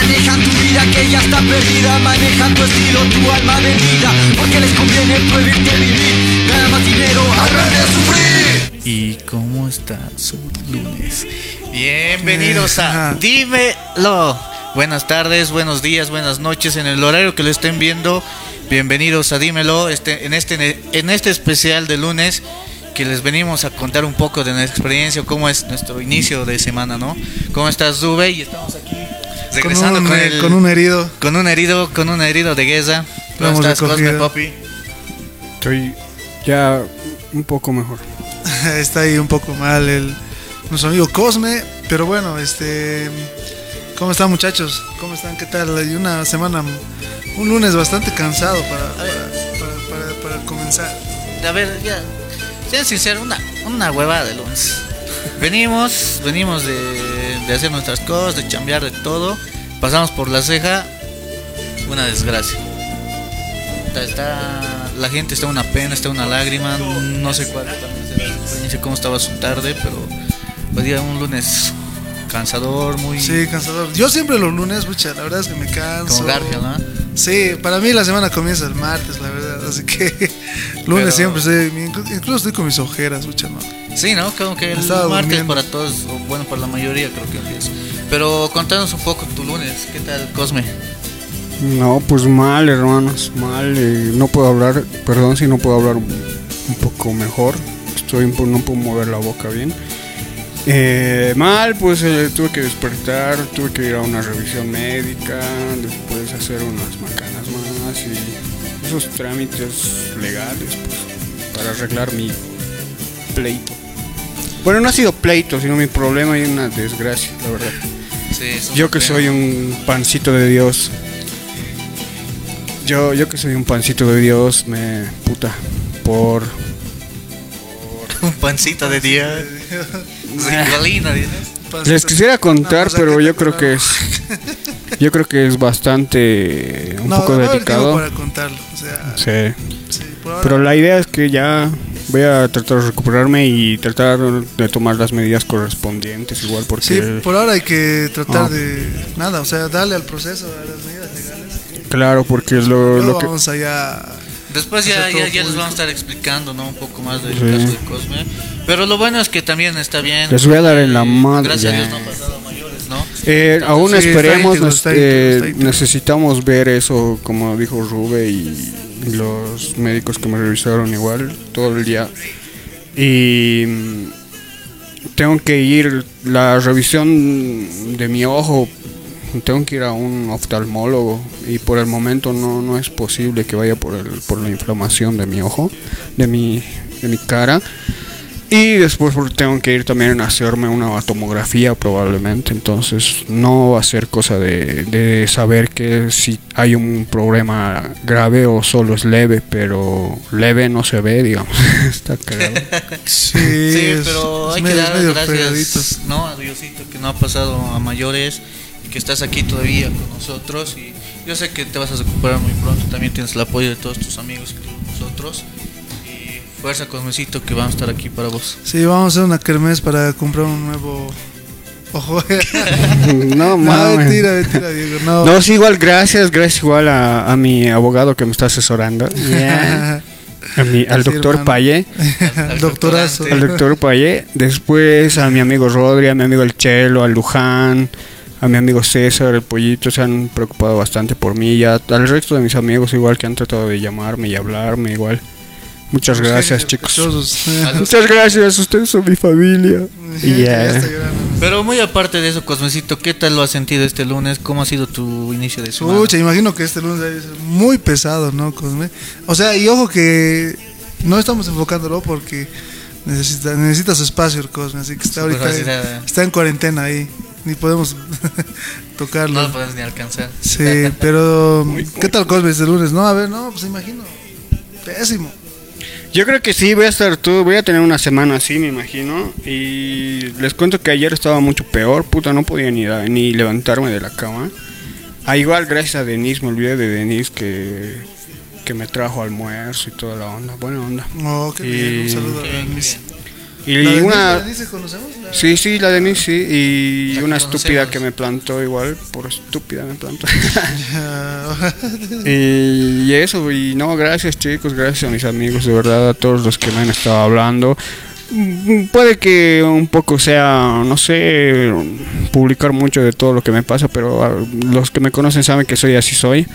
Manejan tu vida que ya está perdida Manejan tu estilo, tu alma vendida Porque les conviene prohibirte vivir Nada más dinero, aprende a sufrir ¿Y cómo está su lunes? Bienvenidos a Dímelo. Buenas tardes, buenos días, buenas noches en el horario que lo estén viendo. Bienvenidos a Dímelo este, en, este, en este especial de lunes que les venimos a contar un poco de nuestra experiencia, cómo es nuestro inicio de semana, ¿no? ¿Cómo estás, Dube? Y estamos aquí regresando con con, un, el, con un herido. con un herido, con un herido de guerra. Lo ¿Cómo hemos estás, Cosme. Poppy? Estoy ya un poco mejor. Está ahí un poco mal el nuestro amigo Cosme, pero bueno, este ¿Cómo están muchachos? ¿Cómo están? ¿Qué tal? Hay una semana un lunes bastante cansado para para, para, para- para comenzar. A ver, ya, sean sinceros, una, una huevada de lunes. Venimos, venimos de, de hacer nuestras cosas, de chambear de todo. Pasamos por la ceja, una desgracia. Está, está- la gente está una pena, está una lágrima. No sé cuál su experiencia, cómo estaba su tarde, pero hoy día un lunes cansador, muy Sí, cansador. Yo siempre los lunes, pucha, la verdad es que me canso. como Garfield, ¿no? Sí, para mí la semana comienza el martes, la verdad, así que lunes Pero- siempre estoy, inclu- incluso estoy con mis ojeras, pucha, no. Sí, ¿no? Como que el Estaba martes durmiendo. para todos, o bueno, para la mayoría creo que empieza. Pero contanos un poco tu lunes, ¿qué tal, Cosme? No, pues mal, hermanos, mal. eh, no puedo hablar, perdón si no puedo hablar un, un poco mejor. Estoy no puedo mover la boca bien. Eh, mal, pues eh, tuve que despertar, tuve que ir a una revisión médica, después hacer unas macanas más y esos trámites legales, pues, para arreglar mi pleito. Bueno, no ha sido pleito, sino mi problema y una desgracia, la verdad. Sí, Yo que soy un pancito de Dios. Yo, yo que soy un pancito de Dios, me puta por un pancito de. Ricolina, dices. les quisiera contar, No, pues, pero yo creo que es yo creo que es bastante un No, poco no delicado. para contarlo, o sea, Sí. sí, por ahora- Pero la idea es que ya voy a tratar de recuperarme y tratar de tomar las medidas correspondientes igual porque Sí, por ahora hay que tratar de nada, o sea, darle al proceso, a las medidas legales. claro, porque lo, Luego lo que vamos allá. Después ya, ya, ya les vamos a estar explicando ¿no? un poco más del Sí. caso de Cosme. Pero lo bueno es que también está bien. Les voy a dar en la madre, Gracias a. Dios no ha pasado. Eh, aún Sí, esperemos, nos- está eh, está necesitamos ver eso, como dijo Rube y los médicos que me revisaron igual todo el día. Y mm, tengo que ir, la revisión de mi ojo, tengo que ir a un oftalmólogo y por el momento no, no es posible que vaya por, el, por la inflamación de mi ojo, de mi, de mi cara. Y después porque tengo que ir también a hacerme una tomografía probablemente, entonces no va a ser cosa de, de saber que si hay un problema grave o solo es leve, pero leve no se ve, digamos. Está cagado. Sí, Sí, es- pero hay medio- que dar medio gracias fregadito. ¿no? a Diosito que no ha pasado a mayores y que estás aquí todavía con nosotros. Y yo sé que te vas a recuperar muy pronto. También tienes el apoyo de todos tus amigos que con nosotros. Fuerza, Cosmecito, que vamos a estar aquí para vos. Sí, vamos a hacer una kermés para comprar un nuevo ojo. no, no, mames. mentira, mentira, Diego. No, No, sí, igual, gracias, gracias igual a, a mi abogado que me está asesorando. Yeah. A mi- al Sí, doctor hermano. Payé. El doctorazo. al doctor Payé, después a mi amigo Rodri, a mi amigo El Chelo, a Luján, a mi amigo César, el Pollito, se han preocupado bastante por mí, y a- al resto de mis amigos igual que han tratado de llamarme y hablarme igual. Muchas gracias chicos. Muchas gracias, ustedes son mi familia. Pero muy aparte de eso, Cosmecito, ¿qué tal lo has sentido este lunes? ¿Cómo ha sido tu inicio de semana? Imagino que este lunes ser muy pesado, ¿no, Cosme? O sea, y ojo que no estamos enfocándolo porque necesita, necesita su espacio el Cosme, así que está ahorita está en cuarentena ahí, ni podemos tocarlo. No lo puedes ni alcanzar. Sí, pero ¿qué tal Cosme este lunes? No, a ver, no, pues imagino. Pésimo. Yo creo que sí, voy a estar todo, voy a tener una semana así, me imagino. Y les cuento que ayer estaba mucho peor, puta, no podía ni, da- ni levantarme de la cama. Ah, igual gracias a Denise, me olvidé de Denise que, que me trajo almuerzo y toda la onda, buena onda. Oh, qué bien, un saludo a bien. Y ¿La de una... Denise, Denise conocemos? La- Sí, sí, la Denise, sí. Y La una estúpida que me plantó igual, por estúpida me plantó. Y, y eso, y no, gracias chicos, gracias a mis amigos, de verdad, a todos los que me han estado hablando. Mm, Puede que un poco sea, no sé, publicar mucho de todo lo que me pasa, pero ah, los que me conocen saben que soy así soy.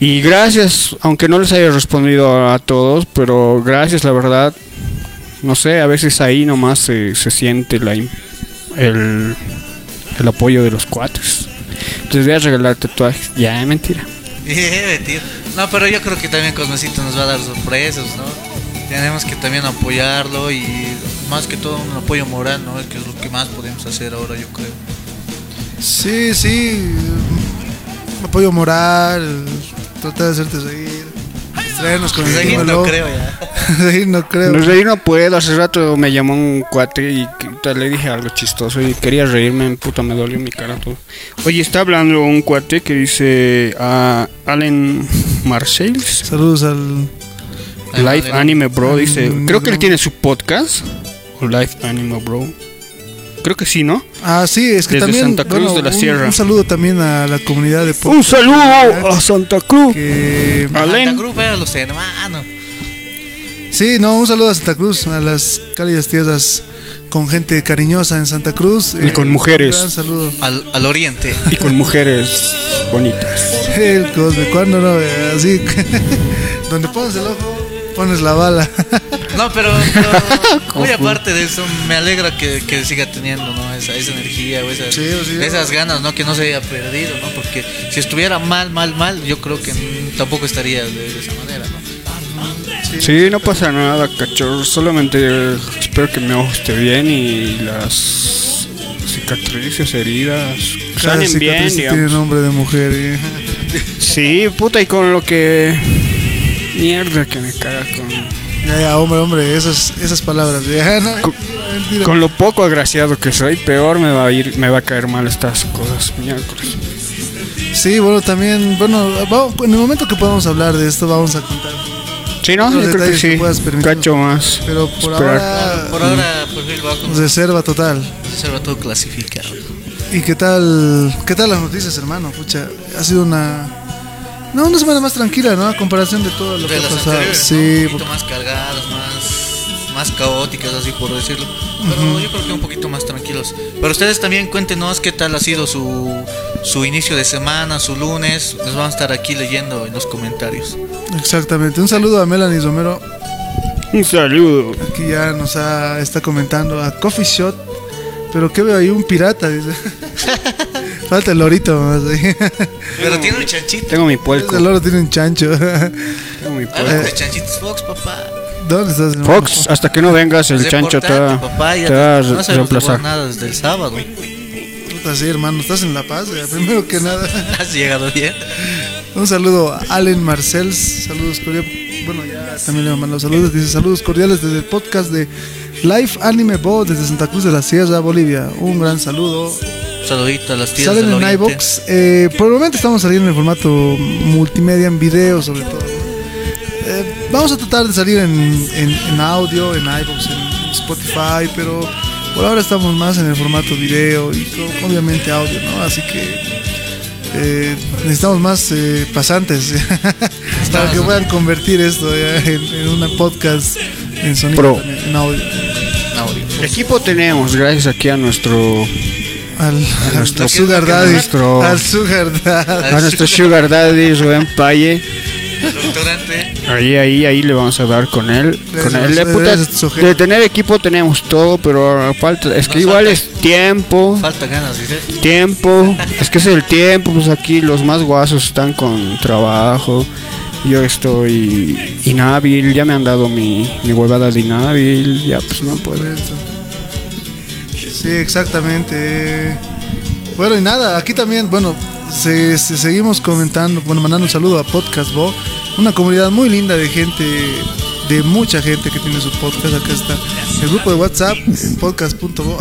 Y gracias, aunque no les haya respondido a todos, pero gracias, la verdad. No sé, a veces ahí nomás se, se siente la, el, el apoyo de los cuates. Les voy a regalar tatuajes. Ya, mentira. Tío. No, pero yo creo que también Cosmecito nos va a dar sorpresas, ¿no? Tenemos que también apoyarlo y más que todo un apoyo moral, ¿no? Que es lo que más podemos hacer ahora, yo creo. Sí, sí. Apoyo moral, tratar de hacerte reír. Distraernos con el no creo ya. No creo. No reír no puedo. Hace rato me llamó un cuate y le dije algo chistoso y quería reírme. Puta, me dolió mi cara todo. Oye, está hablando un cuate que dice a Allen Marcells. Saludos al. Live Anime Bro dice, creo que él tiene su podcast. O Live Anime Bro. Creo que sí, ¿no? Ah, sí, es que Desde también. Santa Cruz bueno, de la un- Sierra. Un saludo también a la comunidad de Un podcast saludo a Santa Cruz. que A-. Santa Cruz era los hermanos. Sí, no, un saludo a Santa Cruz, a las cálidas tierras con gente cariñosa en Santa Cruz. Y con mujeres. Un gran saludo. Al, al oriente. Y con mujeres bonitas. El Cosme, ¿cuándo no? Eh, Así, donde pones el ojo, pones la bala. No, pero, pero muy aparte de eso, me alegra que, que siga teniendo ¿no? esa, esa energía o esas, Sí, sí. esas ganas, ¿no? Que no se haya perdido, ¿no? Porque si estuviera mal, mal, mal, yo creo que tampoco estaría de, de esa manera, ¿no? Sí, no pasa nada, cachorro. Solamente espero que mi ojo esté bien y las cicatrices, heridas Cada sanen bien, tiene nombre de mujer. eh. Sí, puta, y con lo que. Mierda que me caga con. Ya, ya, hombre, hombre, esas, esas palabras. ya, no, Con- mentira. Con lo poco agraciado que soy, peor me va a ir, me va a caer mal estas cosas. Miércoles. Sí, bueno, también, bueno, vamos- en el momento que podamos hablar de esto, vamos a contar. Sí, ¿no? Yo creo que que sí. puedas permitir. Cacho más. Pero por Esperar. ahora, Por ahora, perfil bajo, reserva total. se va todo clasificado. ¿Y qué tal, qué tal las noticias, hermano? Pucha, ha sido una, no, una semana más tranquila, ¿no? A comparación de todo lo que De ha las pasado. anteriores, ¿no? Sí, un poquito más cargadas, más, más caóticas, así por decirlo. Pero yo creo que un poquito más tranquilos. Pero ustedes también cuéntenos qué tal ha sido su, su inicio de semana, su lunes. Les vamos a estar aquí leyendo en los comentarios. exactamente. Un saludo a Melanie Romero, Un saludo. aquí ya nos ha, está comentando a Coffee Shot, pero ¿qué veo ahí? Un pirata, dice. Falta el lorito ahí. Pero tiene un chanchito. Tengo mi puerco. El loro tiene un chancho. Tengo mi Ah, puerco. de chanchitos Fox, papá. ¿Dónde estás? hermano? Fox, hasta que no vengas, el Es chancho te va, papá, ya te va a no reemplazar. nada desde el sábado. Puta, sí, hermano, estás en La Paz, ya, primero que nada. Has llegado bien. Un saludo a Allen Marcells, saludos cordiales. Bueno, ya también le mando saludos. Dice saludos cordiales desde el podcast de Live Anime Bo desde Santa Cruz de la Sierra, Bolivia. Un gran saludo. Saludito a las tías Salen del en oriente. iBox. Eh, por el momento estamos saliendo en formato multimedia, en video sobre todo. Eh, vamos a tratar de salir en, en- en audio, en iBox, en Spotify, pero por ahora estamos más en el formato video y obviamente audio, ¿no? Así que eh, necesitamos más eh, pasantes para que puedan convertir esto ya en, en una podcast en sonido, Pro. también, en audio. Audio. Equipo tenemos, gracias aquí a nuestro Al, al nuestro- Sugar Daddy. nuestro- Al Sugar Daddy. a nuestro Sugar Daddy Rubén Paye. Ahí, ahí, ahí le vamos a dar con él. Con él. De, puta, de tener equipo tenemos todo, pero falta, es que Nos igual falta- es tiempo, Falta ganas, dice. tiempo, es que es el tiempo, pues aquí los más guasos están con trabajo. Yo estoy inhábil, ya me han dado mi, mi huevada de inhábil, ya pues no puedo. Sí, exactamente. Bueno, y nada, aquí también, bueno, se, se- seguimos comentando, bueno, mandando un saludo a Podcast Bo, una comunidad muy linda de gente, de mucha gente que tiene su podcast. Acá está el grupo de WhatsApp, podcast.bo.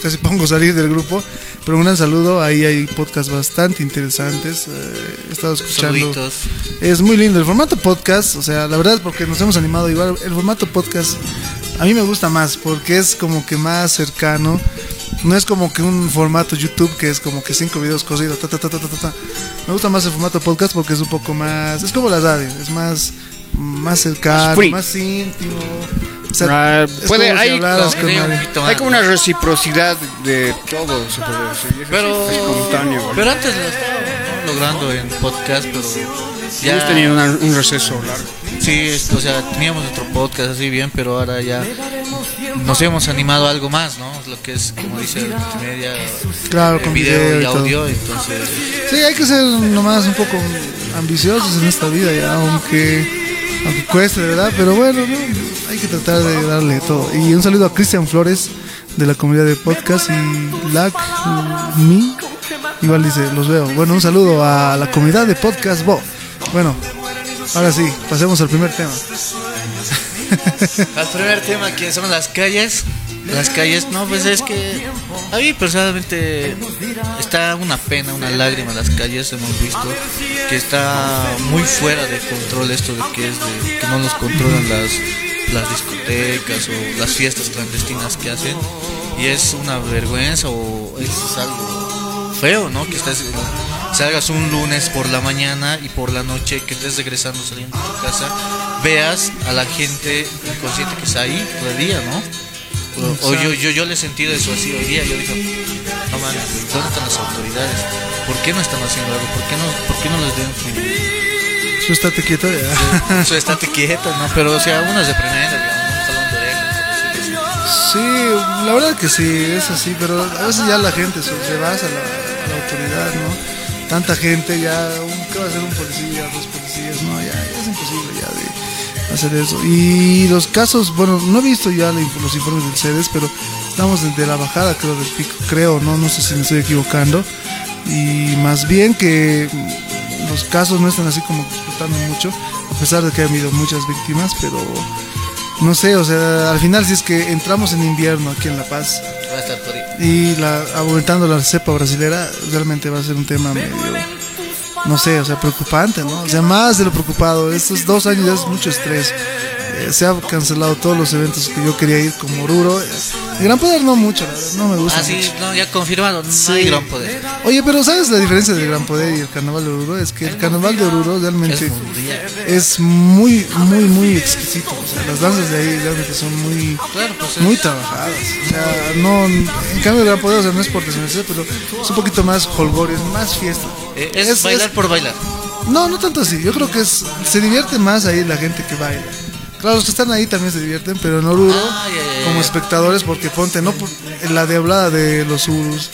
Casi pongo salir del grupo, pero un gran saludo. Ahí hay podcasts bastante interesantes. eh, he estado escuchando. Saluditos. Es muy lindo el formato podcast, o sea, la verdad es porque nos hemos animado igual. El formato podcast A mí me gusta más porque es como que más cercano. No es como que un formato YouTube que es como que cinco videos cosidos. Ta, ta, ta, ta, ta, ta. Me gusta más el formato podcast porque es un poco más. Es como la radio, es más, más cercano, Free. más íntimo. O sea, es puede- como si hay como- con Hay como una reciprocidad de todo, se puede decir. Pero, pero antes lo ¿no? logrando en podcast, pero ya Hemos tenido una- un receso largo. Sí, es- o sea, teníamos nuestro podcast así bien, pero ahora ya nos hemos animado a algo más, ¿no? Lo que es, como dice multimedia, Claro, eh, con video, video y audio, entonces... Sí, hay que ser nomás un poco ambiciosos en esta vida, ya, aunque, aunque cueste, ¿verdad? Pero bueno, ¿no? hay que tratar de darle todo. Y un saludo a Cristian Flores de la comunidad de podcast y Lac Mi. Igual dice, los veo. Bueno, un saludo a la comunidad de podcast Bo. Bueno, ahora sí, pasemos al primer tema. Al primer tema que son las calles. Las calles, no, pues es que a mí personalmente está una pena, una lágrima las calles, hemos visto que está muy fuera de control esto de que es de que no nos controlan las las discotecas o las fiestas clandestinas que hacen y es una vergüenza o es algo feo, ¿no? Que estés salgas un lunes por la mañana y por la noche que estés regresando saliendo de tu casa veas a la gente inconsciente que está ahí todo el día, ¿no? O, o yo, yo, yo le he sentido eso así hoy día. Yo digo, no ¿dónde están las autoridades? ¿Por qué no están haciendo algo? ¿Por qué no, por qué no les den Eso estate quieto. ya. su, su estate quieto, no? Pero, o sea, unas de primera, digamos, un jalón de así. Sí, la verdad que sí, es así, pero a veces ya la gente se rebasa la, a la autoridad, ¿no? Tanta gente ya, un- ¿qué va a hacer un policía, dos policías? No, ya, ya es imposible ya de hacer eso. Y los casos, bueno, no he visto ya los informes del CEDES, pero estamos desde la bajada, creo, del pico, creo, ¿no? No sé si me estoy equivocando. Y más bien que los casos no están así como explotando mucho, a pesar de que ha habido muchas víctimas, pero no sé, o sea, al final si es que entramos en invierno aquí en La Paz Va a estar por ahí. y la, aumentando la cepa brasilera, realmente va a ser un tema medio, no sé, o sea, preocupante, ¿no? O sea, más de lo preocupado, estos dos años ya es mucho estrés. Eh, se han cancelado todos los eventos que yo quería ir como Oruro. Eh, El Gran Poder no mucho, no me gusta Ah, sí, mucho. no, ya confirmado, no Sí. hay gran poder. Oye, pero ¿sabes la diferencia del Gran Poder y el Carnaval de Oruro? Es que el Carnaval de Oruro realmente Es muy, muy, muy exquisito. O sea, las danzas de ahí realmente son muy, Claro, pues muy trabajadas. O sea, no, en cambio el Gran Poder, o sea, no es por desmerecer, pero es un poquito más holgorio, es más fiesta. eh, es, bailar por bailar. No, no tanto así. Yo creo que es, se divierte más ahí la gente que baila. Claro, los que están ahí también se divierten, pero en Oruro, Ah, como espectadores, porque ponte, no por- la de hablada de los Urus,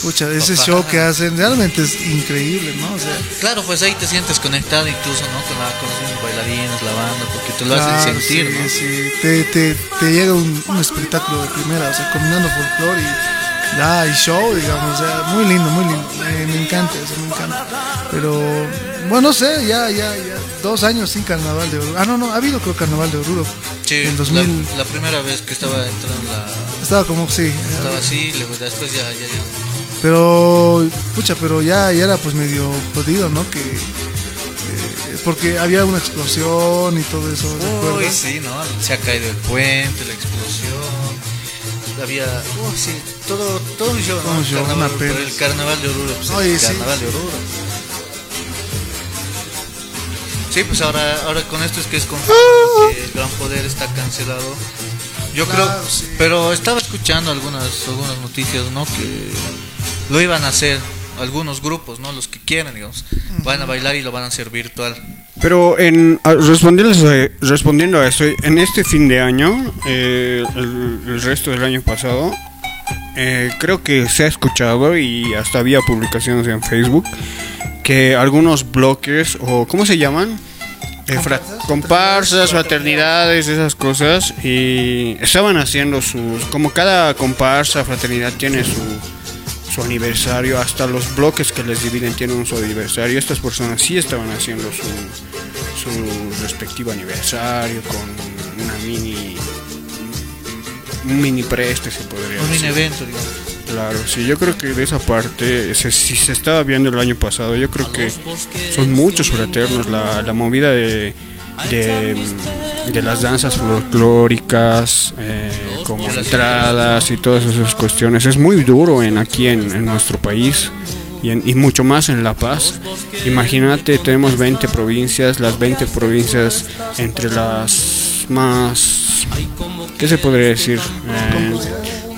pucha, ese show que hacen realmente es increíble, ¿no? O sea, Claro, pues ahí te sientes conectado incluso, ¿no? Con, la, con los bailarines, la banda, porque te lo hacen claro, sentir, sí, ¿no? sí. Te, te, te llega un, un espectáculo de primera, o sea, combinando folclore y, ya, y show, digamos, o sea, muy lindo, muy lindo. Me, me encanta eso, me encanta. Pero, bueno, no sé, ya, ya, ya, dos años sin carnaval de Oruro. Ah, no, no, ha habido creo carnaval de Oruro. Sí, en 2000 la, la primera vez que estaba entrando la... estaba como, sí. Estaba así, luego después ya, ya, ya. Pero, pucha, pero ya, ya era pues medio jodido, ¿no? Que, eh, porque había una explosión y todo eso, ¿te Uy, sí, ¿no? Se ha caído el puente, la explosión. Había, uy, sí, todo, todo un show, Todo ¿no? un show, carnaval, una pena. pero el carnaval de Oruro, pues, Oye, el sí. carnaval de Oruro. Sí, pues ahora, ahora con esto es que es confirmado que el Gran Poder está cancelado. Yo Claro, creo, sí. pero estaba escuchando algunas, algunas noticias, ¿no? Que lo iban a hacer algunos grupos, ¿no? Los que quieren, digamos, van a bailar y lo van a hacer virtual. Pero en, a- respondiéndoles a- respondiendo a eso, en este fin de año, eh, el, el resto del año pasado, eh, creo que se ha escuchado y hasta había publicaciones en Facebook que algunos bloques, o ¿cómo se llaman? Eh, fra- Comparsas, comparsas, fraternidades, esas cosas, y estaban haciendo sus, como cada comparsa, fraternidad tiene su, su aniversario, hasta los bloques que les dividen tienen su aniversario. Estas personas sí estaban haciendo su, su respectivo aniversario con una mini. Un mini preste, se podría Un mini decir. evento, digamos. Claro, sí, yo creo que de esa parte, se- si se estaba viendo el año pasado, yo creo que son muchos fraternos. La, la movida de, de, las danzas folclóricas, eh, como entradas y todas esas cuestiones. Es muy duro en aquí en, en nuestro país y, en- y mucho más en La Paz. Imagínate, tenemos 20 provincias, las 20 provincias entre las más, ¿qué se podría decir? Eh,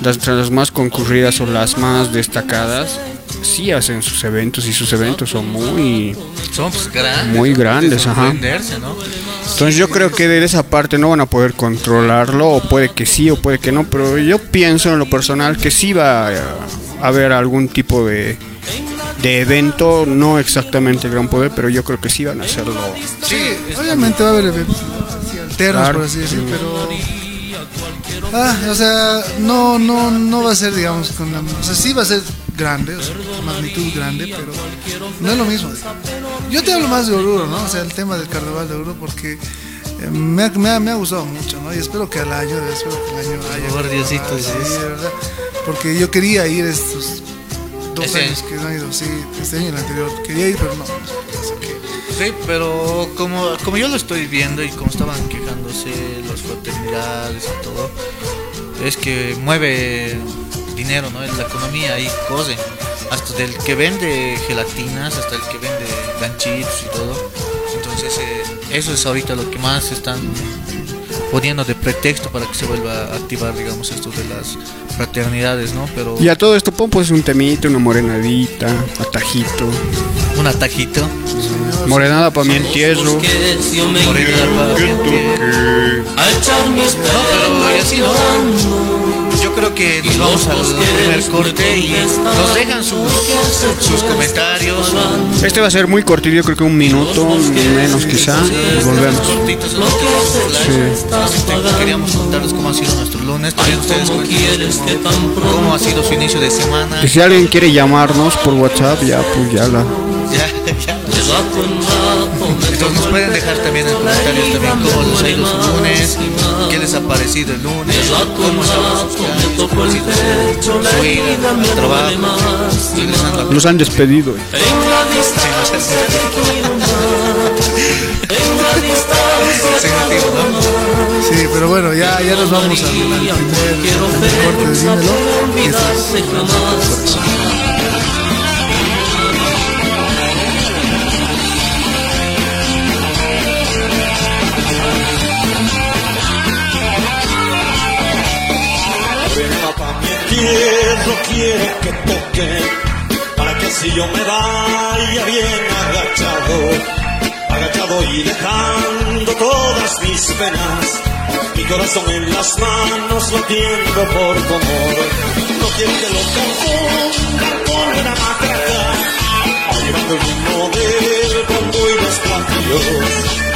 las, más concurridas o las más destacadas, sí hacen sus eventos y sus eventos son muy... Son pues, grandes. Muy grandes, ajá. ¿no? Entonces yo creo que de esa parte no van a poder controlarlo, o puede que sí, o puede que no, pero yo pienso en lo personal que sí va a haber algún tipo de, de evento, no exactamente el gran poder, pero yo creo que sí van a hacerlo. Sí, obviamente va a haber eventos alternos, Claro. por así decir, pero. Ah, o sea, no, no, no va a ser, digamos, con la. O sea, sí va a ser grande, o sea, con magnitud grande, pero no es lo mismo. Yo te hablo más de Oruro, ¿no? O sea, el tema del carnaval de Oruro, porque eh, me, ha, me, ha, me ha gustado mucho, ¿no? Y espero que al año, espero que el año haya. favor, Diosito, sí, verdad. Porque yo quería ir estos dos años que no he ido, sí, este año y el anterior. Quería ir, pero no. Sí, pero como, como yo lo estoy viendo y como estaban quejándose las fraternidades y todo, es que mueve dinero, ¿no? En la economía y cose. Hasta del que vende gelatinas, hasta el que vende ganchitos y todo. Entonces, eh, eso es ahorita lo que más están poniendo de pretexto para que se vuelva a activar, digamos, esto de las fraternidades, ¿no? Pero Y a todo esto pon pues un temita, una morenadita, atajito, un atajito, morenada para mi entierro. morenada para- No, pero y así no. Yo creo que nos vamos al primer corte y nos dejan sus, sus comentarios. Este va a ser muy cortito, yo creo que un minuto, menos quizá, y volvemos. Este, Queríamos contarles cómo ha sido nuestro lunes. Ustedes cómo ha sido su inicio de semana. Y si alguien quiere llamarnos por WhatsApp, ya pues ya la... Entonces nos pueden dejar también en comentarios también cómo les ha ido su lunes, qué les ha parecido el lunes, cómo estaban sus su, ida al trabajo, a Nos han despedido. ¿no? Sí, pero bueno, ya, ya nos vamos al, al primer, primer corte de Dímelo. Quiero, quiero que toque para que así yo me vaya bien agachado, agachado y dejando todas mis penas, mi corazón en las manos latiendo por tu amor. No quiero que lo confundan con una matraca, llevando el ritmo del bombo y los.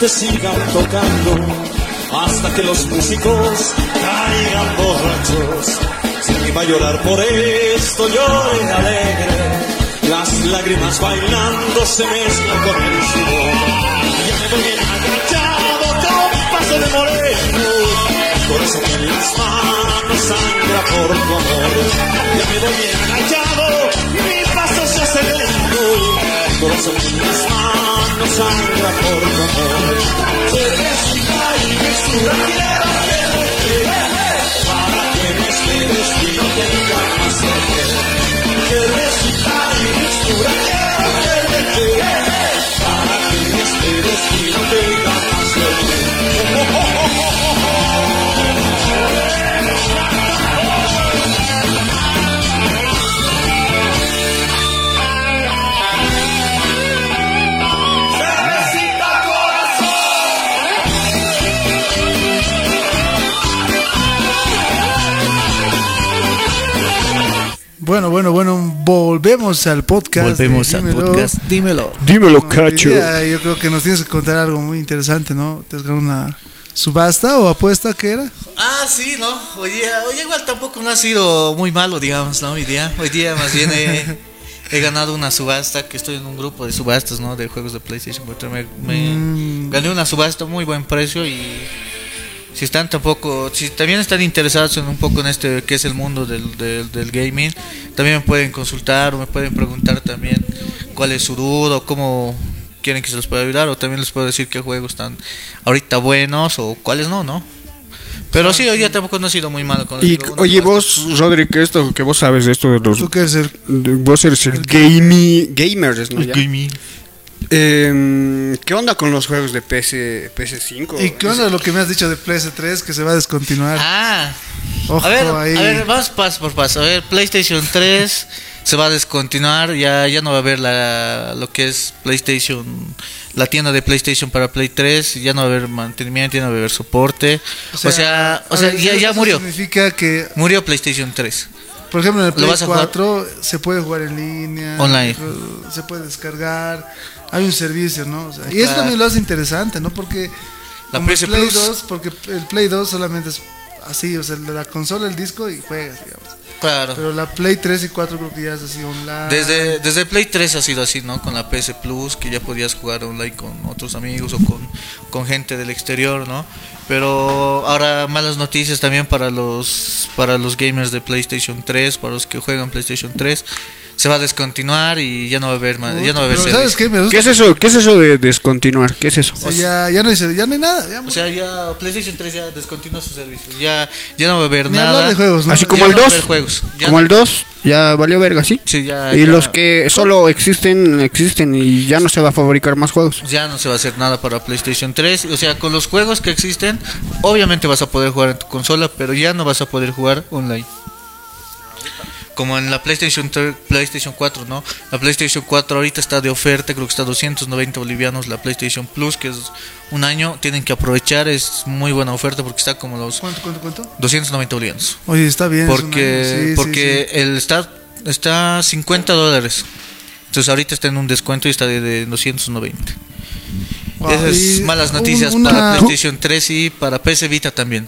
Muerte sigan tocando hasta que los músicos caigan borrachos. Si alguien va a llorar por esto, llore alegre. Las lágrimas bailando se mezclan con el sudor. Ya me voy bien agachado con paso de moreno. Corazón en las manos sangra por tu amor. Ya me voy bien agachado, Corazón las manos sangra por tu amor. Cervecita y mixtura quiero que para que me esperes y no tenga más sed. Volvemos al podcast. Volvemos al Dímelo. podcast. Dímelo. Dímelo, Bueno, día yo creo que nos tienes que contar algo muy interesante, ¿no? ¿Te has ganado una subasta o apuesta que era? Ah, sí, ¿no? Hoy día, hoy igual tampoco no ha sido muy malo, digamos, ¿no? Hoy día, hoy día más bien he, he ganado una subasta, que estoy en un grupo de subastas, ¿no? De juegos de PlayStation 4. Me, me- Mm. gané una subasta muy buen precio y si están tampoco, si también están interesados en un poco en este que es el mundo del, del, del gaming, también me pueden consultar o me pueden preguntar también cuál es su duda o cómo quieren que se los pueda ayudar o también les puedo decir qué juegos están ahorita buenos o cuáles no, ¿no? Pero sí, hoy día tampoco no ha sido muy malo con Y con- oye vos, Rodri, que esto que vos sabes de esto de los ¿Tú qué eres el de- vos eres el gaming gamers, ¿no? El Em, ¿Qué onda con los juegos de PS PS5? ¿Y qué onda lo que me has dicho de PS3 que se va a descontinuar? Ah, Ojo a ver, ahí. a ver, vamos paso por paso. A ver, PlayStation 3 se va a descontinuar, ya, ya no va a haber la, lo que es PlayStation, la tienda de PlayStation para Play 3, ya no va a haber mantenimiento, ya no va a haber soporte. O sea, o sea, ver, ya, ya murió. Significa que, Murió PlayStation 3. por ejemplo, en el ¿Lo Play vas a jugar? 4 se puede jugar en línea, Online. se puede descargar, hay un servicio, ¿no? O sea, y eso Claro. también lo hace interesante, ¿no? Porque La como PS Play Plus. 2, porque el Play 2 solamente es así, o sea, la consola, el disco y juegas, digamos. Claro. Pero la Play 3 y 4 creo que ya es así online. Desde, desde Play 3 ha sido así, ¿no? Con la PS Plus, que ya podías jugar online con otros amigos o con, con gente del exterior, ¿no? Pero ahora malas noticias también para los para los gamers de PlayStation 3, para los que juegan PlayStation 3. Se va a descontinuar y ya no va a haber más, ya no va a haber Pero ¿sabes qué? Me gusta. ¿Qué es eso? ¿Qué es eso de descontinuar? ¿Qué es eso? O sea, ya, ya, no hay, ya no hay nada. Ya, O sea, ya PlayStation 3 ya descontinúa su servicio. Ya, ya no va a haber ni nada. de juegos, ¿no? Así Ya como el no va a 2. haber juegos. Ya Como no- el 2 ya valió verga, ¿sí? Sí, ya- y ya- los que solo existen existen y ya no se va a fabricar más juegos. Ya no se va a hacer nada para PlayStation 3. O sea, con los juegos que existen, obviamente vas a poder jugar en tu consola, pero ya no vas a poder jugar online. Como en la PlayStation 3 PlayStation 4, ¿no? La PlayStation 4 ahorita está de oferta, creo que está a 290 bolivianos. La PlayStation Plus, que es un año, tienen que aprovechar, es muy buena oferta porque está como los ¿Cuánto, cuánto, cuánto? 290 bolivianos. Oye, está bien. Porque, sí, sí, porque sí. el está, está 50 dólares. Entonces ahorita está en un descuento y está de, de 290. Wow, Esas malas noticias una- para PlayStation 3 y para PS Vita también.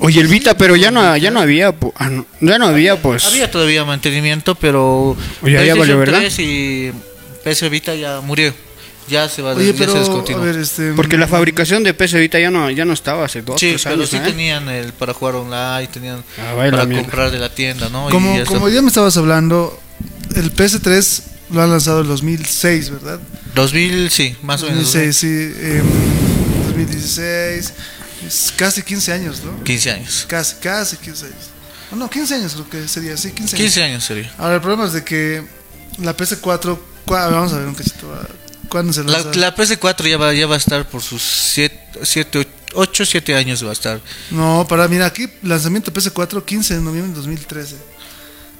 Oye, el Vita, pero ya no ya no había ah, no, ya no había pues Había todavía mantenimiento, pero Oye, ya PlayStation valió, ¿verdad? 3 y PS Vita ya murió. Ya se va Oye, ya pero, se a ver, este... porque la fabricación de PS Vita ya no ya no estaba hace dos sí, tres pero años, sí ¿eh? tenían el para jugar online, tenían Ah, vaya para comprar de la tienda, ¿no? Y Como, ya está. como ya me estabas hablando, el PS3 lo han lanzado en 2006, ¿verdad? 2000, sí, más o menos. 2006, sí. em, 2016. Casi 15 años, ¿no? 15 años. Casi, casi 15 años. Oh, no, 15 años creo que sería, sí, 15 años. 15 años sería. Ahora, el problema es de que la PS4, cua- vamos a ver un cachito, ¿cuándo se La, lanza? la PS4 ya va, ya va a estar por sus 7, 8, 7 años va a estar. No, para, mira, aquí, lanzamiento PS4, 15 de noviembre de 2013.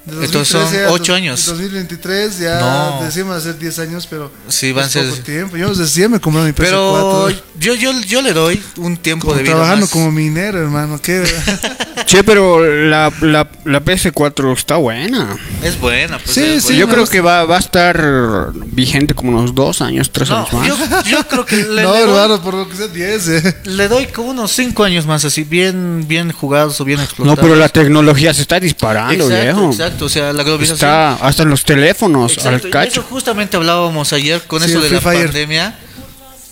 De Entonces son 2013 a ocho dos- años. 2023 ya No. decíamos hacer 10 años, pero Sí, van a ser. poco tiempo. Yo desde me compré mi PS4. Pero yo, yo, yo le doy un tiempo como de vida. trabajando más. como minero, hermano. ¿qué? Che, pero la, la, la PS4 está buena. Es buena, pues. Sí, es sí, buena. Yo creo que va, va a estar vigente como unos dos años, tres No, años más. yo, yo creo que le, no, le doy, hermano, por lo que sea 10. Eh. le doy como unos 5 años más, así, bien, bien jugados o bien No, explotados. pero la tecnología se está disparando, exacto, viejo. exacto, o sea, la globalización. Está hasta en los teléfonos, Exacto, al y Eso cacho. justamente hablábamos ayer con Sí, eso de la Fire. pandemia.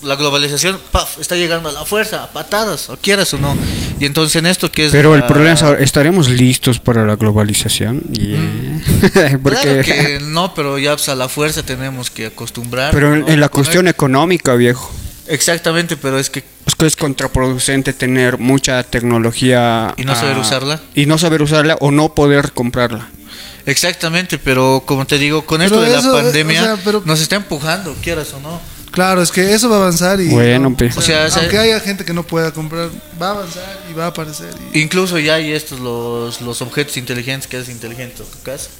La globalización, paf, está llegando a la fuerza, a patadas, o quieras o no. Y entonces en esto que es. Pero el la- problema es, ¿estaremos listos para la globalización? Yeah. Porque- Claro que no, pero ya pues, a la fuerza tenemos que acostumbrar. Pero en, ¿no? en la Poner- cuestión económica, viejo. Exactamente, pero es que Es que es contraproducente tener mucha tecnología Y no saber usarla. Y no saber usarla o no poder comprarla. Exactamente, pero como te digo, con Pero esto de eso, la eh, pandemia o sea, pero- nos está empujando, quieras o no. Claro, es que eso va a avanzar y. Bueno, pe. O sea, aunque se- haya gente que no pueda comprar, va a avanzar y va a aparecer. y- Incluso ya hay estos los, los objetos inteligentes que es inteligente tu casa.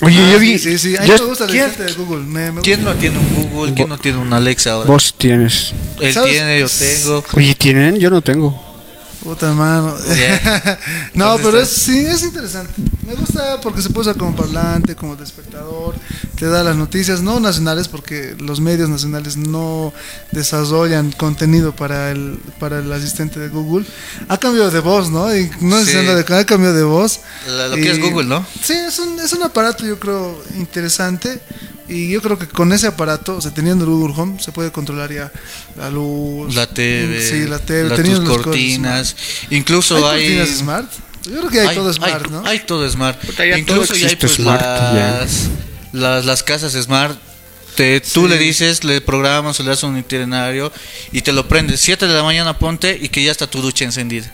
Oye, Ah, yo vi. Sí, sí, a mí yo- me gusta ¿quién- asistente de Google. Me, me ¿Quién no tiene un Google? ¿Quién no tiene un Alexa ahora? Vos tienes. Él ¿Sabes? tiene, yo tengo. Oye, ¿tienen? Yo no tengo. Puta mano. Yeah. no, pero es, sí, es interesante. Me gusta porque se puede usar como parlante, como de espectador. Te da las noticias, no nacionales, porque los medios nacionales no desarrollan contenido para el, para el asistente de Google. Ha cambiado de voz, ¿no? Y no es Sí. diciendo de ha cambiado de voz. Lo que es Google, ¿no? Sí, es un, es un aparato, yo creo, interesante. Y yo creo que con ese aparato, o sea, teniendo el Google Home, se puede controlar ya la luz. La TV, Sí, la TV. las teniendo tus cosas cortinas. smart. Incluso ¿Hay hay. cortinas smart? Yo creo que hay, todo smart, hay- ¿no? hay todo smart. Ya Incluso todo ya hay pues, smart, ya. las, las, las casas smart. Te, tú Sí. le dices, le programas o le das un itinerario y te lo prendes. 7 de la mañana ponte y que ya está tu ducha encendida.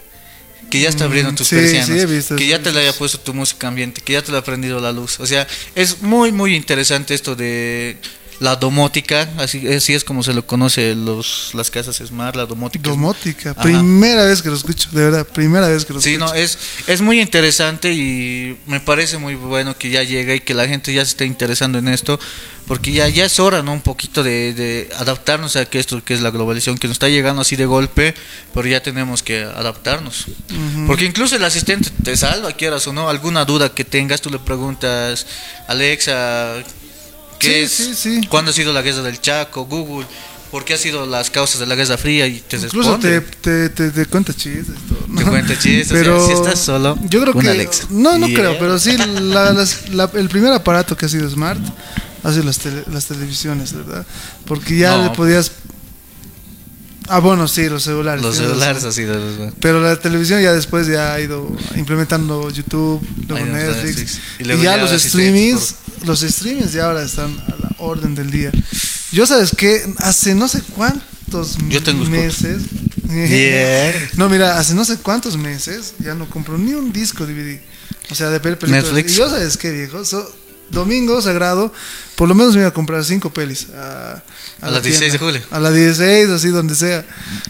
Que ya está abriendo tus sí, persianas. sí, que ya te le haya puesto tu música ambiente. Que ya te le ha prendido la luz. O sea, es muy, muy interesante esto de la domótica. Así, así es como se lo conoce los, las casas smart, la domótica. Domótica. Ajá. Primera vez que lo escucho, de verdad, primera vez que lo Sí, escucho. no, es, es muy interesante y me parece muy bueno que ya llegue y que la gente ya se esté interesando en esto, porque ya, ya es hora, ¿no? Un poquito de, de adaptarnos a que esto que es la globalización, que nos está llegando así de golpe, pero ya tenemos que adaptarnos. Porque incluso el asistente te salva, quieras o no, alguna duda que tengas, tú le preguntas, Alexa, ¿qué Sí, es? sí, sí. ¿Cuándo ha sido la guerra del Chaco? Google. ¿Por qué ha sido las causas de la Guerra Fría? Y te Incluso te, te, te, te cuenta chistes. Te cuenta chistes, o sea, Pero si estás solo, Yo creo que. Alexa. No, no Yeah. creo, pero sí, la- las- la- el primer aparato que ha sido smart ha sido las, tele- las televisiones, ¿verdad? Porque ya No. le podías. Ah, bueno, sí, los celulares. Los celulares así de los Pero la televisión ya después ya ha ido implementando YouTube, luego Netflix. Netflix. Y ya ya los streamings, los streamings ya ahora están a la orden del día. Yo sabes que hace no sé cuántos Yo tengo meses. Yeah. No, mira, hace no sé cuántos meses ya no compro ni un disco DVD. O sea, de películas. Netflix. Y yo sabes qué, viejo. So- domingo sagrado, por lo menos me iba a comprar cinco pelis. A, A la las 16 de julio. A las 16, así donde sea.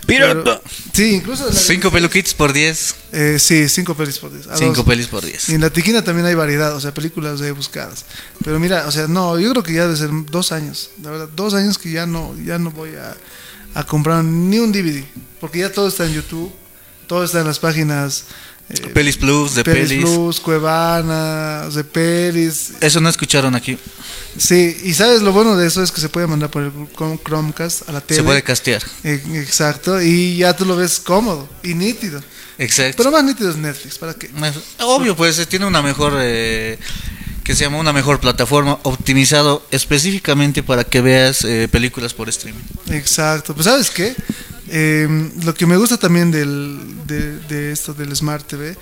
Pero- sí, incluso. la- Cinco peluquitos por 10. eh, sí, cinco pelis por diez. a Cinco dos. pelis por 10. Y en la tiquina también hay variedad, o sea, películas de buscadas. Pero mira, o sea, no, yo creo que ya debe ser dos años, la verdad, dos años que ya no, ya no voy a, a comprar ni un DVD, porque ya todo está en YouTube, todo está en las páginas eh, Pelis Plus, de Pelis, pelis. Plus, Cuevana, de pelis. Eso no escucharon aquí. Sí, y sabes lo bueno de eso es que se puede mandar por el Chrome- Chromecast a la tele. Se puede castear. Eh, Exacto, y ya tú lo ves cómodo y nítido. Exacto. Pero más nítido es Netflix, ¿para qué? Obvio, pues eh, tiene una mejor. eh, que se llama una mejor plataforma optimizado específicamente para que veas eh, películas por streaming. Exacto, pues sabes qué, Eh, lo que me gusta también del, de, de esto del Smart TV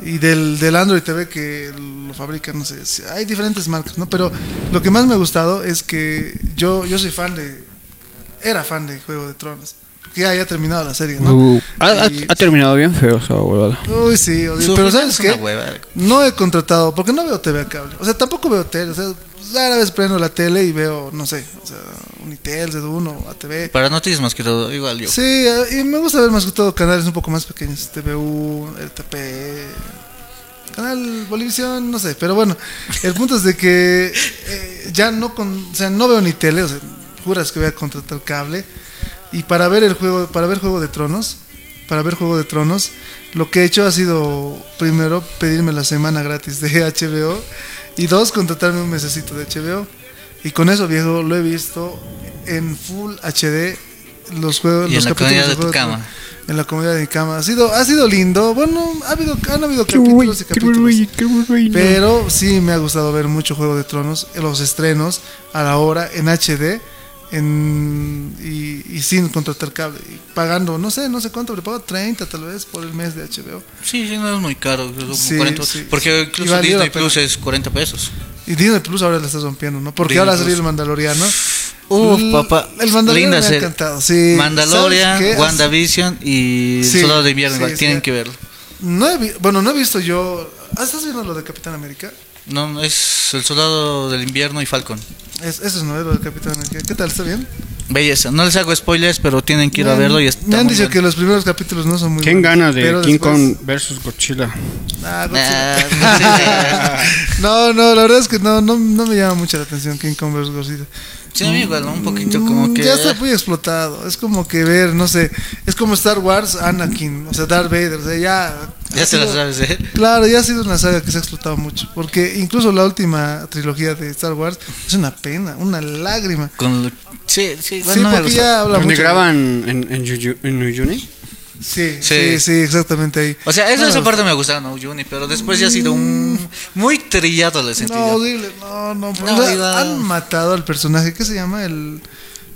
y del, del Android TV que lo fabrican, no sé, hay diferentes marcas, ¿no? Pero lo que más me ha gustado es que yo, yo soy fan de, era fan de Juego de Tronos, que ya haya terminado la serie, ¿no? Uh, ha, ha- Y- ha terminado bien feo esa huevada. Uy, sí, pero ¿sabes es qué? hueva. No he contratado, porque no veo TV a cable. O sea, tampoco veo tele. O sea, rara vez prendo la tele y veo, no sé, o sea, Unitel, Z1, ATV. Para noticias más que todo, igual yo. Sí, eh, y me gusta ver más que todo canales un poco más pequeños. TVU, RTP, Canal Bolivisión, no sé. Pero bueno, el punto es de que eh, ya no, con, o sea, no veo ni tele. O sea, juras que voy a contratar cable. Y para ver el juego, para ver Juego de Tronos, para ver Juego de Tronos, lo que he hecho ha sido primero pedirme la semana gratis de HBO y dos contratarme un mesecito de HBO. Y con eso, viejo, lo he visto en Full HD los juegos Y en los la capítulos comodidad de Juego tu cama. En la comodidad de mi cama. Ha sido, ha sido lindo. Bueno, ha habido, han habido capítulos y capítulos. Pero sí me ha gustado ver mucho Juego de Tronos, los estrenos a la hora en HD en, y, y sin contratar cable. Pagando, no sé, no sé cuánto, le pago 30 tal vez por el mes de HBO. Sí, sí, no es muy caro. es Sí, 40, sí. porque Y incluso Disney. Plus es 40 pesos. Y Disney Plus ahora la estás rompiendo, ¿no? Porque Disney ahora salió el Mandaloriano. Uf, L- papá. El Mandaloriano linda me ha encantado. Sí. Mandalorian. WandaVision y Sí, Soldado de Invierno. sí, tienen sí. que verlo. No he bueno, no he visto yo. Ah, ¿Estás viendo lo de Capitán América? No, es el Soldado del Invierno y Falcon. Es, eso es nuevo, de Capitán América. ¿Qué tal? ¿Está bien? Belleza. No les hago spoilers, pero tienen que ir a Me- verlo y está Me han dicho bueno. que los primeros capítulos no son muy ¿Quién buenos, gana de pero King después- Kong versus Godzilla? Ah, Godzilla. No, no, la verdad es que no, no, no me llama mucho la atención King Kong vs. Godzilla. sí, a mí igual, un poquito como Mm, que... Ya está muy explotado. Es como que ver, no sé, es como Star Wars, Anakin, o sea, Darth Vader. O sea, ya. Ya te la sabes, ¿eh? Claro, ya ha sido una saga que se ha explotado mucho. Porque incluso la última trilogía de Star Wars es una pena, una lágrima. Con lo- Sí, sí, bueno, sí, no porque ya habla ¿Dónde mucho. graban en, en, en Uyuni? Sí, sí, Sí. sí, exactamente ahí. O sea, esa, esa parte me gustaba, ¿no? Juni, pero después ya ha sido un... Muy trillado el No, sentido. horrible, no, no. No, o sea, iba- Han matado al personaje, ¿qué se llama? El,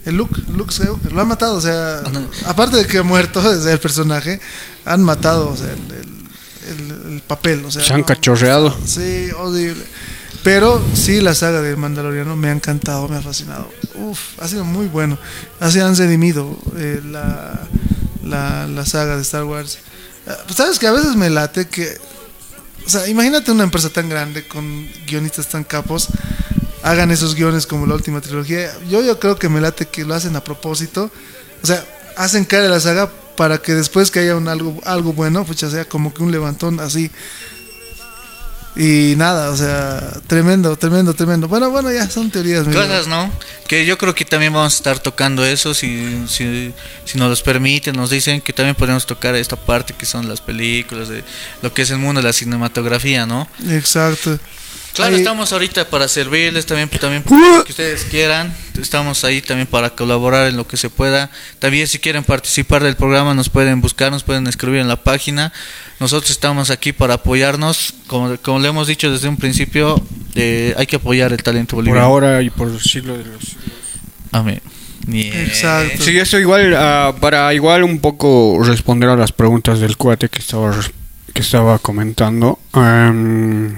el Luke, Luke Skywalker. Lo han matado, o sea, aparte de que ha muerto o sea, el personaje, han matado, o sea, el, el- el- el papel, o sea. Se han no, cachorreado. Sí, horrible. Pero sí, la saga de Mandaloriano me ha encantado, me ha fascinado. Uf, ha sido muy bueno. Así han redimido eh, la, la, la saga de Star Wars. Eh, pues, Sabes que a veces me late que. O sea, imagínate una empresa tan grande con guionistas tan capos. Hagan esos guiones como la última trilogía. Yo, yo creo que me late que lo hacen a propósito. O sea, hacen caer a la saga para que después que haya un algo, algo bueno, pues ya sea como que un levantón así. Y nada, o sea, tremendo, tremendo, tremendo. Bueno, bueno, ya son teorías. Cosas, ¿no? Que yo creo que también vamos a estar tocando eso, si, si, si nos los permiten, nos dicen que también podemos tocar esta parte que son las películas, de lo que es el mundo de la cinematografía, ¿no? Exacto. Claro, Ahí- estamos ahorita para servirles también, también Uh. que ustedes quieran. Estamos ahí también para colaborar en lo que se pueda. También si quieren participar del programa nos pueden buscar, nos pueden escribir en la página. Nosotros estamos aquí para apoyarnos. Como, como le hemos dicho desde un principio, eh, hay que apoyar el talento Por boliviano. ahora y por el siglo de los... Amén. Bien. Exacto. Sí, eso igual, ah, para igual un poco responder a las preguntas del cuate que estaba, que estaba comentando. Em,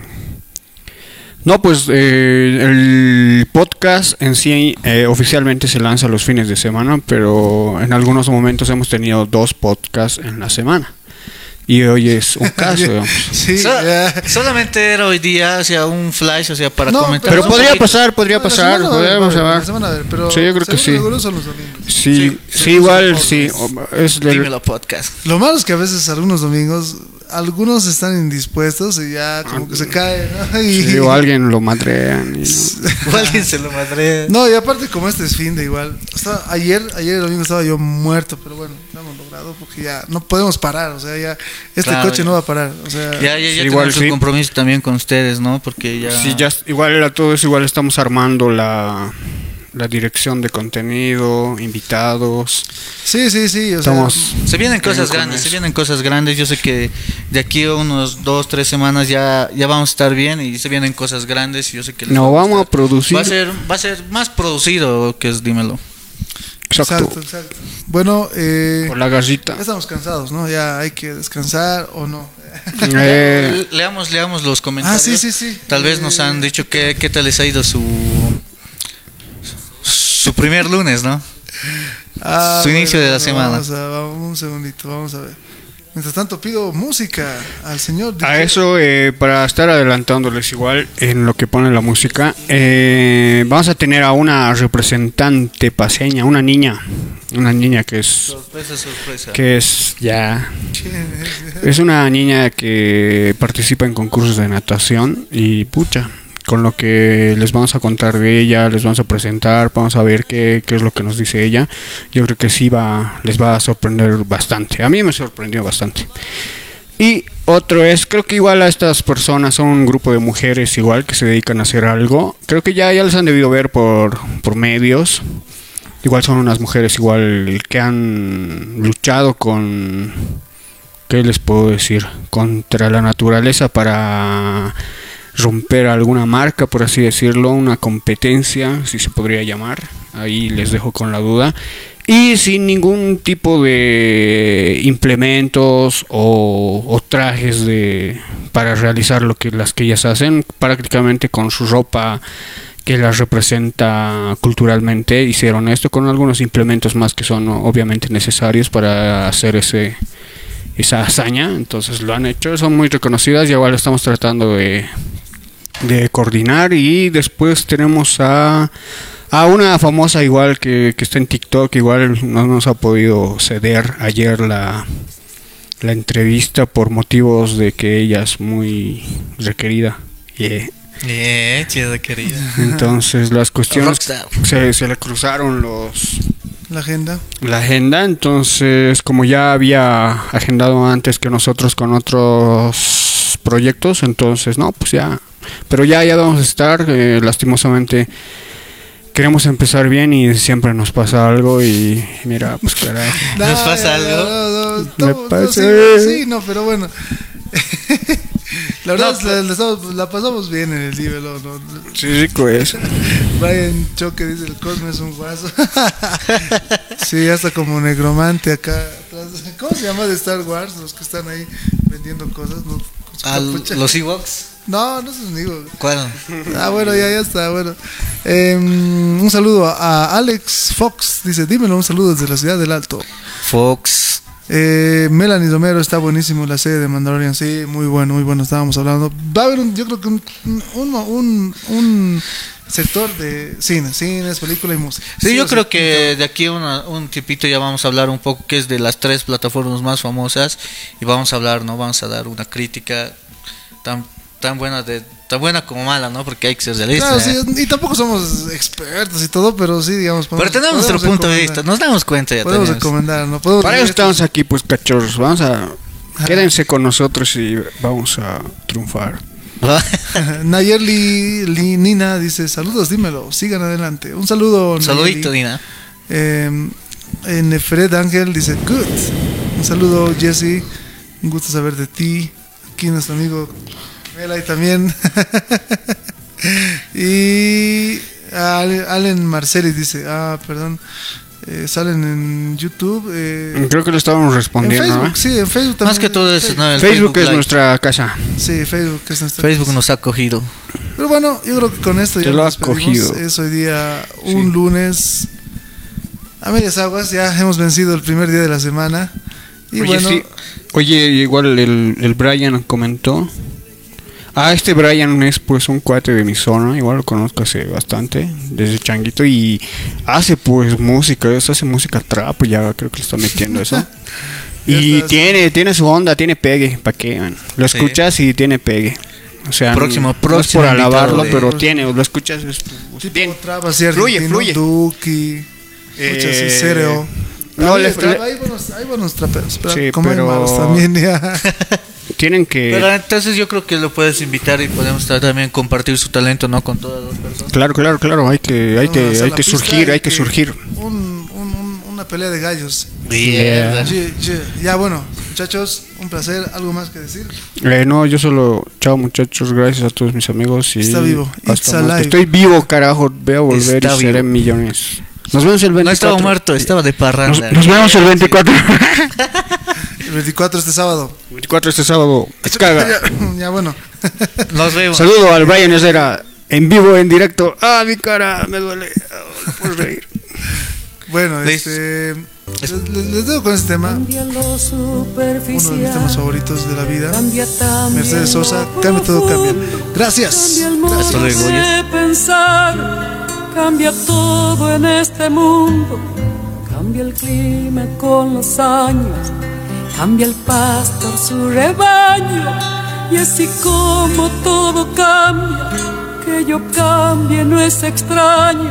no, pues eh, el podcast en sí eh, oficialmente se lanza los fines de semana, pero en algunos momentos hemos tenido dos podcasts en la semana. Y hoy es un caso. Sí, So- solamente era hoy día, o sea, un flash, o sea, para No, comentar. Pero podría poquito. pasar, podría pasar, Sí, yo creo que sí. Sí, Sí, sí, sí, igual, sí, sí. Es del- Dímelo podcast. Lo malo es que a veces algunos domingos, algunos están indispuestos y ya como que se caen. ¿no? Y- sí, o alguien lo madrean. y no. O alguien se lo madre. No, y aparte como este es fin de igual. Estaba- ayer, ayer el domingo estaba yo muerto, pero bueno, lo hemos logrado porque ya no podemos parar, o sea, ya este Claro, coche ya. no va a parar, o sea, Ya, ya, ya Sí, tenemos igual un sí. compromiso también con ustedes, ¿no? Porque ya... Sí, ya igual a todo eso, igual estamos armando la, la dirección de contenido, invitados. sí, sí, sí, o sea, Estamos. Se vienen cosas grandes, se vienen cosas grandes. Yo sé que de aquí a unos dos, tres semanas ya, ya vamos a estar bien y se vienen cosas grandes. Y yo sé que No vamos a producir. Va a ser, va a ser más producido que es Dímelo. Exacto. exacto, exacto. Bueno, eh, Con la garrita. ya estamos cansados, ¿no? Ya hay que descansar o no. Eh, Le- Leamos, leamos los comentarios. Ah, sí, sí, sí. Tal vez nos han Eh, dicho qué, qué tal les ha ido su su primer lunes, ¿no? Ah, Su inicio de la semana. Vamos a, vamos, un segundito, vamos a ver. Mientras tanto pido música al señor. a eso, eh, para estar adelantándoles igual en lo que pone la música, eh, vamos a tener a una representante paseña, una niña. Una niña que es. Sorpresa, sorpresa. Que es ya. Es una niña que participa en concursos de natación y pucha, con lo que les vamos a contar de ella, les vamos a presentar, vamos a ver qué, qué es lo que nos dice ella. Yo creo que sí va, les va a sorprender bastante. A mí me sorprendió bastante. Y otro es, creo que igual a estas personas son un grupo de mujeres igual que se dedican a hacer algo. Creo que ya, ya les han debido ver por, por medios. Igual son unas mujeres igual que han luchado con ¿qué les puedo decir? Contra la naturaleza para romper alguna marca, por así decirlo, una competencia, si se podría llamar. Ahí les dejo con la duda. Y sin ningún tipo de implementos o, o trajes de para realizar lo que las que ellas hacen, prácticamente con su ropa que las representa culturalmente hicieron esto con algunos implementos más que son obviamente necesarios para hacer ese esa hazaña, entonces lo han hecho, son muy reconocidas y igual estamos tratando de, de coordinar y después tenemos a A una famosa igual que, que está en TikTok, igual no nos ha podido ceder ayer la, la entrevista por motivos de que ella es muy requerida. Yeah. Bien, chido, querida. Entonces las cuestiones se, se le cruzaron los La agenda. la agenda, entonces como ya había agendado antes que nosotros con otros proyectos, entonces no, pues ya, pero ya ya vamos a estar, eh, lastimosamente queremos empezar bien y siempre nos pasa algo y mira, pues caray. ¿Nos pasa algo? no, Me pasa. sí, sí, no, pero bueno. la verdad, No, la, la estamos- la pasamos bien en el nivel. ¿no? Sí, rico es. Brian Choque dice: el Cosme es un guaso. sí, hasta como negromante acá atrás. ¿Cómo se llama de Star Wars? Los que están ahí vendiendo cosas. ¿no? Con su ¿A capucha. los Ewoks? No, no se digo. ¿Cuál? Ah, bueno, ya, ya está, bueno. Eh, un saludo a, Alex Fox, dice, dímelo, un saludo desde la ciudad del Alto. Fox. Eh, Melanie Domero, está buenísimo la serie de Mandalorian, sí, muy bueno, muy bueno, estábamos hablando. Va a haber, un, yo creo que un, un, un, un sector de cine, cines, película y música. Sí, yo creo sí. que de aquí una- un tipito ya vamos a hablar un poco que es de las tres plataformas más famosas y vamos a hablar, ¿no? Vamos a dar una crítica tan tan buena de tan buena como mala, ¿no? Porque hay que ser realistas. Claro, ¿eh? sí, y tampoco somos expertos y todo, pero sí, digamos. Pero tenemos nuestro punto de vista, nos damos cuenta ya Podemos tenemos. recomendar, ¿no? Podemos Para eso estamos aquí, pues cachorros. Vamos a. Quédense con nosotros y vamos a triunfar. Nayerli Li- Nina dice, saludos, dímelo, sigan adelante. Un saludo. Un saludito, Nayeli. Dina. Eh, eh, Nefred Ángel dice, good. Un saludo, Jesse. Un gusto saber de ti. Aquí nuestro amigo Melay también. y Allen Marceli dice, ah, perdón. eh, salen en YouTube. eh, Creo que lo estábamos en respondiendo, Facebook, ¿no? sí, en Facebook también. Más que todo es Facebook, no, el Facebook, es Live. nuestra casa. Sí, Facebook es nuestra Facebook nos ha cogido. Pero bueno, yo creo que con esto ya Te lo nos has cogido. Es hoy día un lunes a medias aguas. Ya hemos vencido el primer día de la semana. Y Oye, bueno, sí. Oye, igual el, el Brian comentó. Ah, este Brian es pues un cuate de mi zona, igual lo conozco hace bastante, desde changuito y hace pues música, eso hace música trap, ya creo que le está metiendo eso. Y tiene, tiene su onda, tiene pegue, ¿para qué? man? Lo Sí. escuchas y tiene pegue. O sea, Próximo- no, no es próximo por alabarlo, de- pero tiene, lo escuchas es pues, bien. trap así Fluye, fluye. Duki, así, Eh, Cereo. no, le- hay, buenos, hay buenos traperos, pero Sí, como pero- hay malos también ya. Tienen que Pero entonces yo creo que lo puedes invitar y podemos también compartir su talento, ¿no? Con todas las personas. Claro, claro, claro, hay que hay que hay que surgir, hay que surgir. Un, un- un- una pelea de gallos. Mierda. Yeah, yeah. Ya bueno, muchachos, un placer. ¿Algo más que decir? Eh, no, yo solo, chao muchachos, gracias a todos mis amigos y Está vivo, it's alive. Estoy vivo, carajo, voy a volver Está y seré vivo. millones. Nos vemos el 24. No estaba muerto, estaba de Nos, parranda. nos vemos el 24. El 24 este sábado. 24 este sábado. Caga. Ya, ya, bueno. Nos vemos. Saludo al Brian Herrera en vivo, en directo. Ah, mi cara, me duele. No puedo reír. Bueno, Listo. este. Les, les- dejo con este tema. Cambia lo Uno de mis temas favoritos de la vida. Mercedes Sosa, cambia todo, cambia. Gracias. Cambia el modo Hasta luego. Cambia todo en este mundo. Cambia el clima con los años. Cambia el pastor su rebaño. Y así como todo cambia, que yo cambie no es extraño.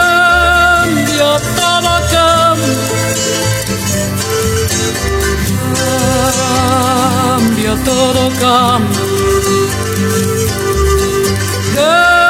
Cambia todo cambia. Cambia todo cambia. Cambia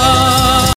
¡Gracias!